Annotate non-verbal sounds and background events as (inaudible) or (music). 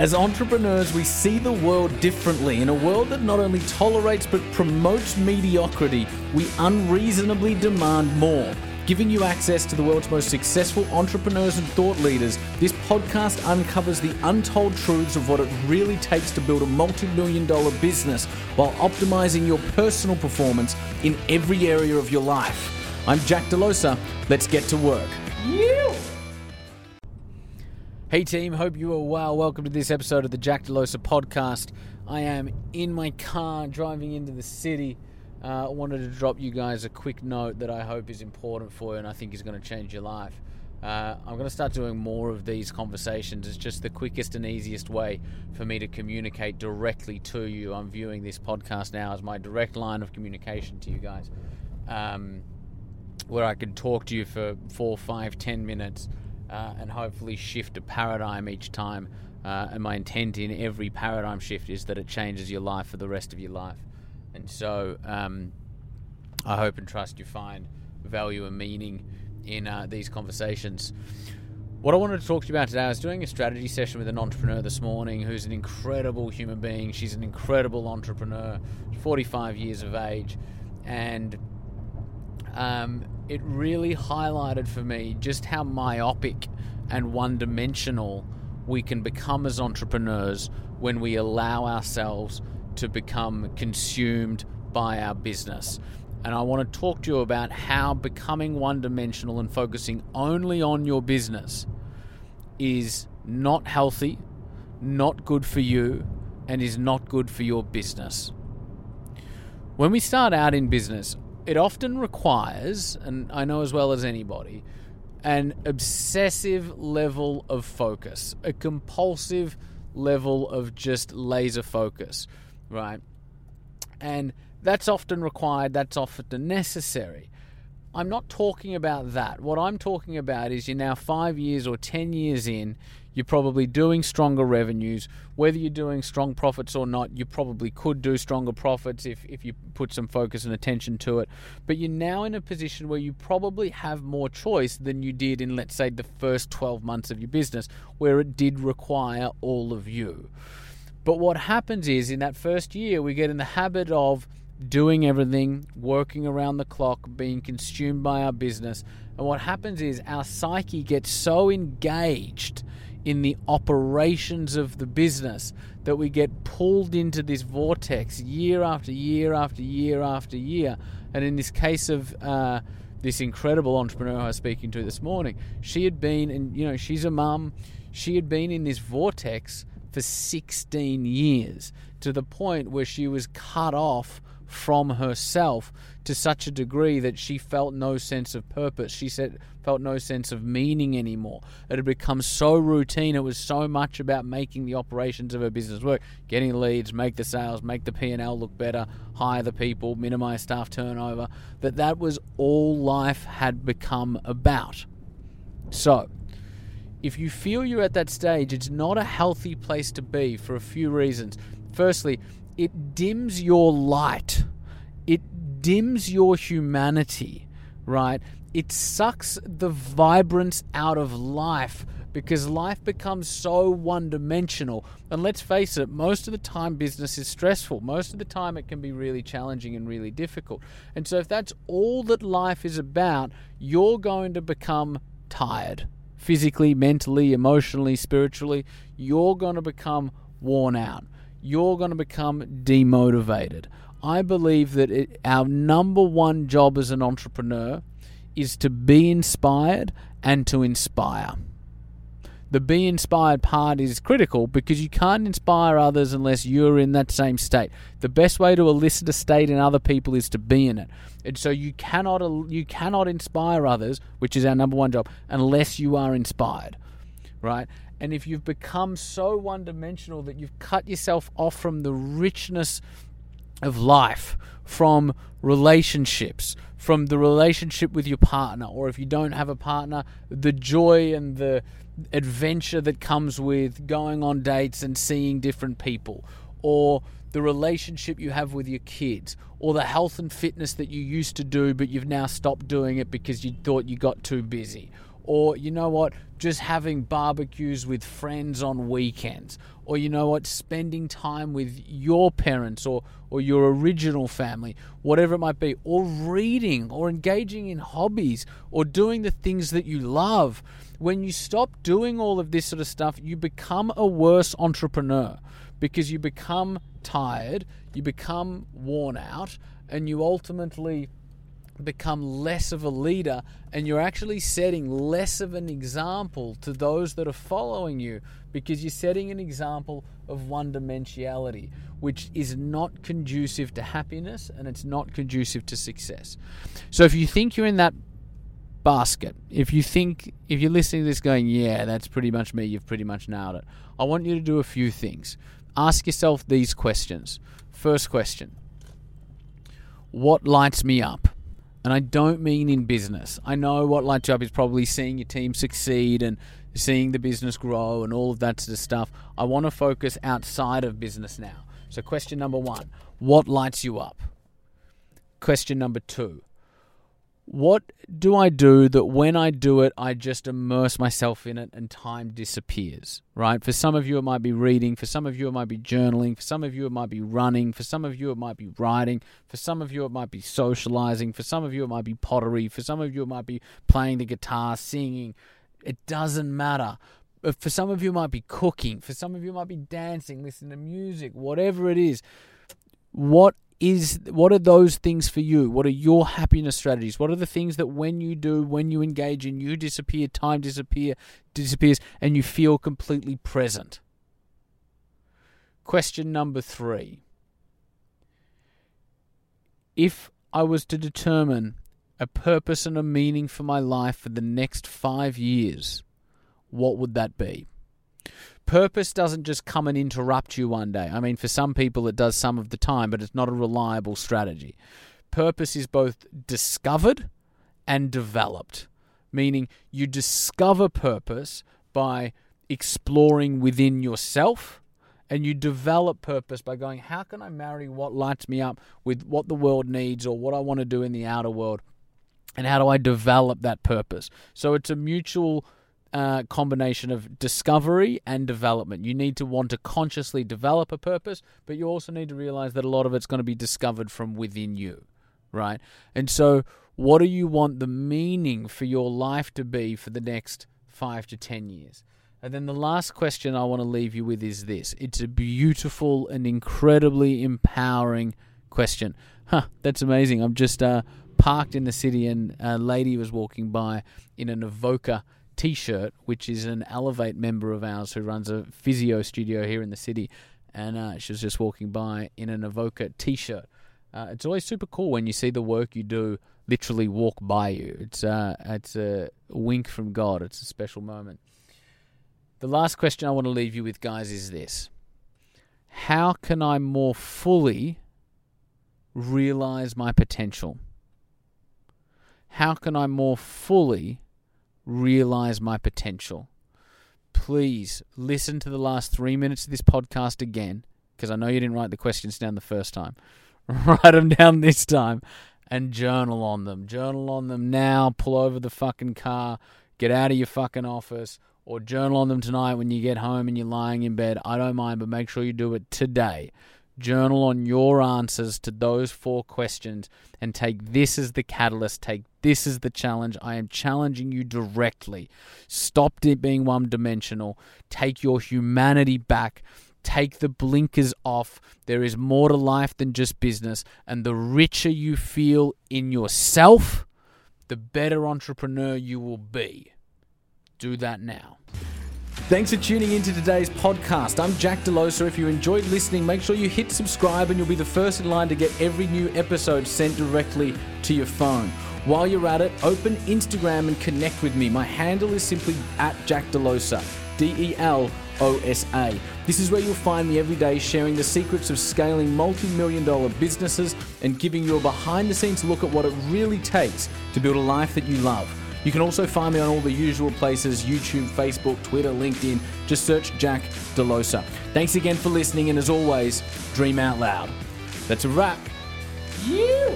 As entrepreneurs, we see the world differently. In a world that not only tolerates but promotes mediocrity, we unreasonably demand more. Giving you access to the world's most successful entrepreneurs and thought leaders, this podcast uncovers the untold truths of what it really takes to build a multi million dollar business while optimizing your personal performance in every area of your life. I'm Jack Delosa. Let's get to work. You. Hey team, hope you are well. Welcome to this episode of the Jack Delosa podcast. I am in my car driving into the city. Uh, wanted to drop you guys a quick note that I hope is important for you and I think is going to change your life. Uh, I'm going to start doing more of these conversations. It's just the quickest and easiest way for me to communicate directly to you. I'm viewing this podcast now as my direct line of communication to you guys, um, where I could talk to you for four, five, ten minutes uh, and hopefully shift a paradigm each time. Uh, and my intent in every paradigm shift is that it changes your life for the rest of your life. And so um, I hope and trust you find value and meaning in uh, these conversations. What I wanted to talk to you about today, I was doing a strategy session with an entrepreneur this morning who's an incredible human being. She's an incredible entrepreneur, 45 years of age, and um, it really highlighted for me just how myopic and one dimensional we can become as entrepreneurs when we allow ourselves to become consumed by our business. And I want to talk to you about how becoming one dimensional and focusing only on your business is not healthy, not good for you, and is not good for your business. When we start out in business, it often requires, and I know as well as anybody, an obsessive level of focus, a compulsive level of just laser focus, right? And that's often required, that's often necessary. I'm not talking about that. What I'm talking about is you're now five years or 10 years in, you're probably doing stronger revenues. Whether you're doing strong profits or not, you probably could do stronger profits if, if you put some focus and attention to it. But you're now in a position where you probably have more choice than you did in, let's say, the first 12 months of your business, where it did require all of you. But what happens is in that first year, we get in the habit of doing everything, working around the clock, being consumed by our business. And what happens is our psyche gets so engaged in the operations of the business that we get pulled into this vortex year after year after year after year. And in this case of uh, this incredible entrepreneur I was speaking to this morning, she had been, and you know, she's a mum, she had been in this vortex for 16 years to the point where she was cut off from herself to such a degree that she felt no sense of purpose. She said felt no sense of meaning anymore. It had become so routine. It was so much about making the operations of her business work, getting leads, make the sales, make the P&L look better, hire the people, minimize staff turnover, that that was all life had become about. So, if you feel you're at that stage, it's not a healthy place to be for a few reasons. Firstly, it dims your light, it dims your humanity, right? It sucks the vibrance out of life because life becomes so one dimensional. And let's face it, most of the time business is stressful. Most of the time it can be really challenging and really difficult. And so, if that's all that life is about, you're going to become tired physically, mentally, emotionally, spiritually. You're going to become worn out you're going to become demotivated. I believe that it, our number one job as an entrepreneur is to be inspired and to inspire. The be inspired part is critical because you can't inspire others unless you're in that same state. The best way to elicit a state in other people is to be in it. And so you cannot you cannot inspire others, which is our number one job, unless you are inspired. Right? And if you've become so one dimensional that you've cut yourself off from the richness of life, from relationships, from the relationship with your partner, or if you don't have a partner, the joy and the adventure that comes with going on dates and seeing different people, or the relationship you have with your kids, or the health and fitness that you used to do but you've now stopped doing it because you thought you got too busy, or you know what, just having barbecues with friends on weekends, or you know what, spending time with your parents or, or your original family, whatever it might be, or reading, or engaging in hobbies, or doing the things that you love. When you stop doing all of this sort of stuff, you become a worse entrepreneur because you become tired, you become worn out, and you ultimately become less of a leader and you're actually setting less of an example to those that are following you because you're setting an example of one dimensionality which is not conducive to happiness and it's not conducive to success. So if you think you're in that basket if you think if you're listening to this going yeah that's pretty much me you've pretty much nailed it i want you to do a few things. Ask yourself these questions. First question what lights me up and I don't mean in business. I know what lights you up is probably seeing your team succeed and seeing the business grow and all of that sort of stuff. I want to focus outside of business now. So, question number one what lights you up? Question number two what do I do that when I do it, I just immerse myself in it and time disappears, right? For some of you, it might be reading. For some of you, it might be journaling. For some of you, it might be running. For some of you, it might be writing. For some of you, it might be socializing. For some of you, it might be pottery. For some of you, it might be playing the guitar, singing. It doesn't matter. For some of you, it might be cooking. For some of you, it might be dancing, listening to music, whatever it is. What is what are those things for you? What are your happiness strategies? What are the things that when you do, when you engage in, you disappear, time disappear, disappears, and you feel completely present? Question number three. If I was to determine a purpose and a meaning for my life for the next five years, what would that be? Purpose doesn't just come and interrupt you one day. I mean, for some people it does some of the time, but it's not a reliable strategy. Purpose is both discovered and developed, meaning you discover purpose by exploring within yourself and you develop purpose by going, how can I marry what lights me up with what the world needs or what I want to do in the outer world? And how do I develop that purpose? So it's a mutual uh, combination of discovery and development. You need to want to consciously develop a purpose, but you also need to realize that a lot of it's going to be discovered from within you, right? And so, what do you want the meaning for your life to be for the next five to ten years? And then the last question I want to leave you with is this it's a beautiful and incredibly empowering question. Huh, that's amazing. I'm just uh, parked in the city and a lady was walking by in an Evoca T-shirt, which is an Elevate member of ours who runs a physio studio here in the city, and uh, she was just walking by in an Evoca T-shirt. Uh, it's always super cool when you see the work you do literally walk by you. It's uh, it's a wink from God. It's a special moment. The last question I want to leave you with, guys, is this: How can I more fully realize my potential? How can I more fully realize my potential. Please listen to the last three minutes of this podcast again, because I know you didn't write the questions down the first time. (laughs) write them down this time and journal on them. Journal on them now. Pull over the fucking car. Get out of your fucking office. Or journal on them tonight when you get home and you're lying in bed. I don't mind, but make sure you do it today journal on your answers to those four questions and take this as the catalyst, take this as the challenge. I am challenging you directly. Stop it being one dimensional. Take your humanity back. Take the blinkers off. There is more to life than just business. And the richer you feel in yourself, the better entrepreneur you will be. Do that now. Thanks for tuning into today's podcast. I'm Jack Delosa. If you enjoyed listening, make sure you hit subscribe and you'll be the first in line to get every new episode sent directly to your phone. While you're at it, open Instagram and connect with me. My handle is simply at Jack Delosa, D E L O S A. This is where you'll find me every day sharing the secrets of scaling multi million dollar businesses and giving you a behind the scenes look at what it really takes to build a life that you love. You can also find me on all the usual places YouTube, Facebook, Twitter, LinkedIn. Just search Jack Delosa. Thanks again for listening, and as always, dream out loud. That's a wrap. You.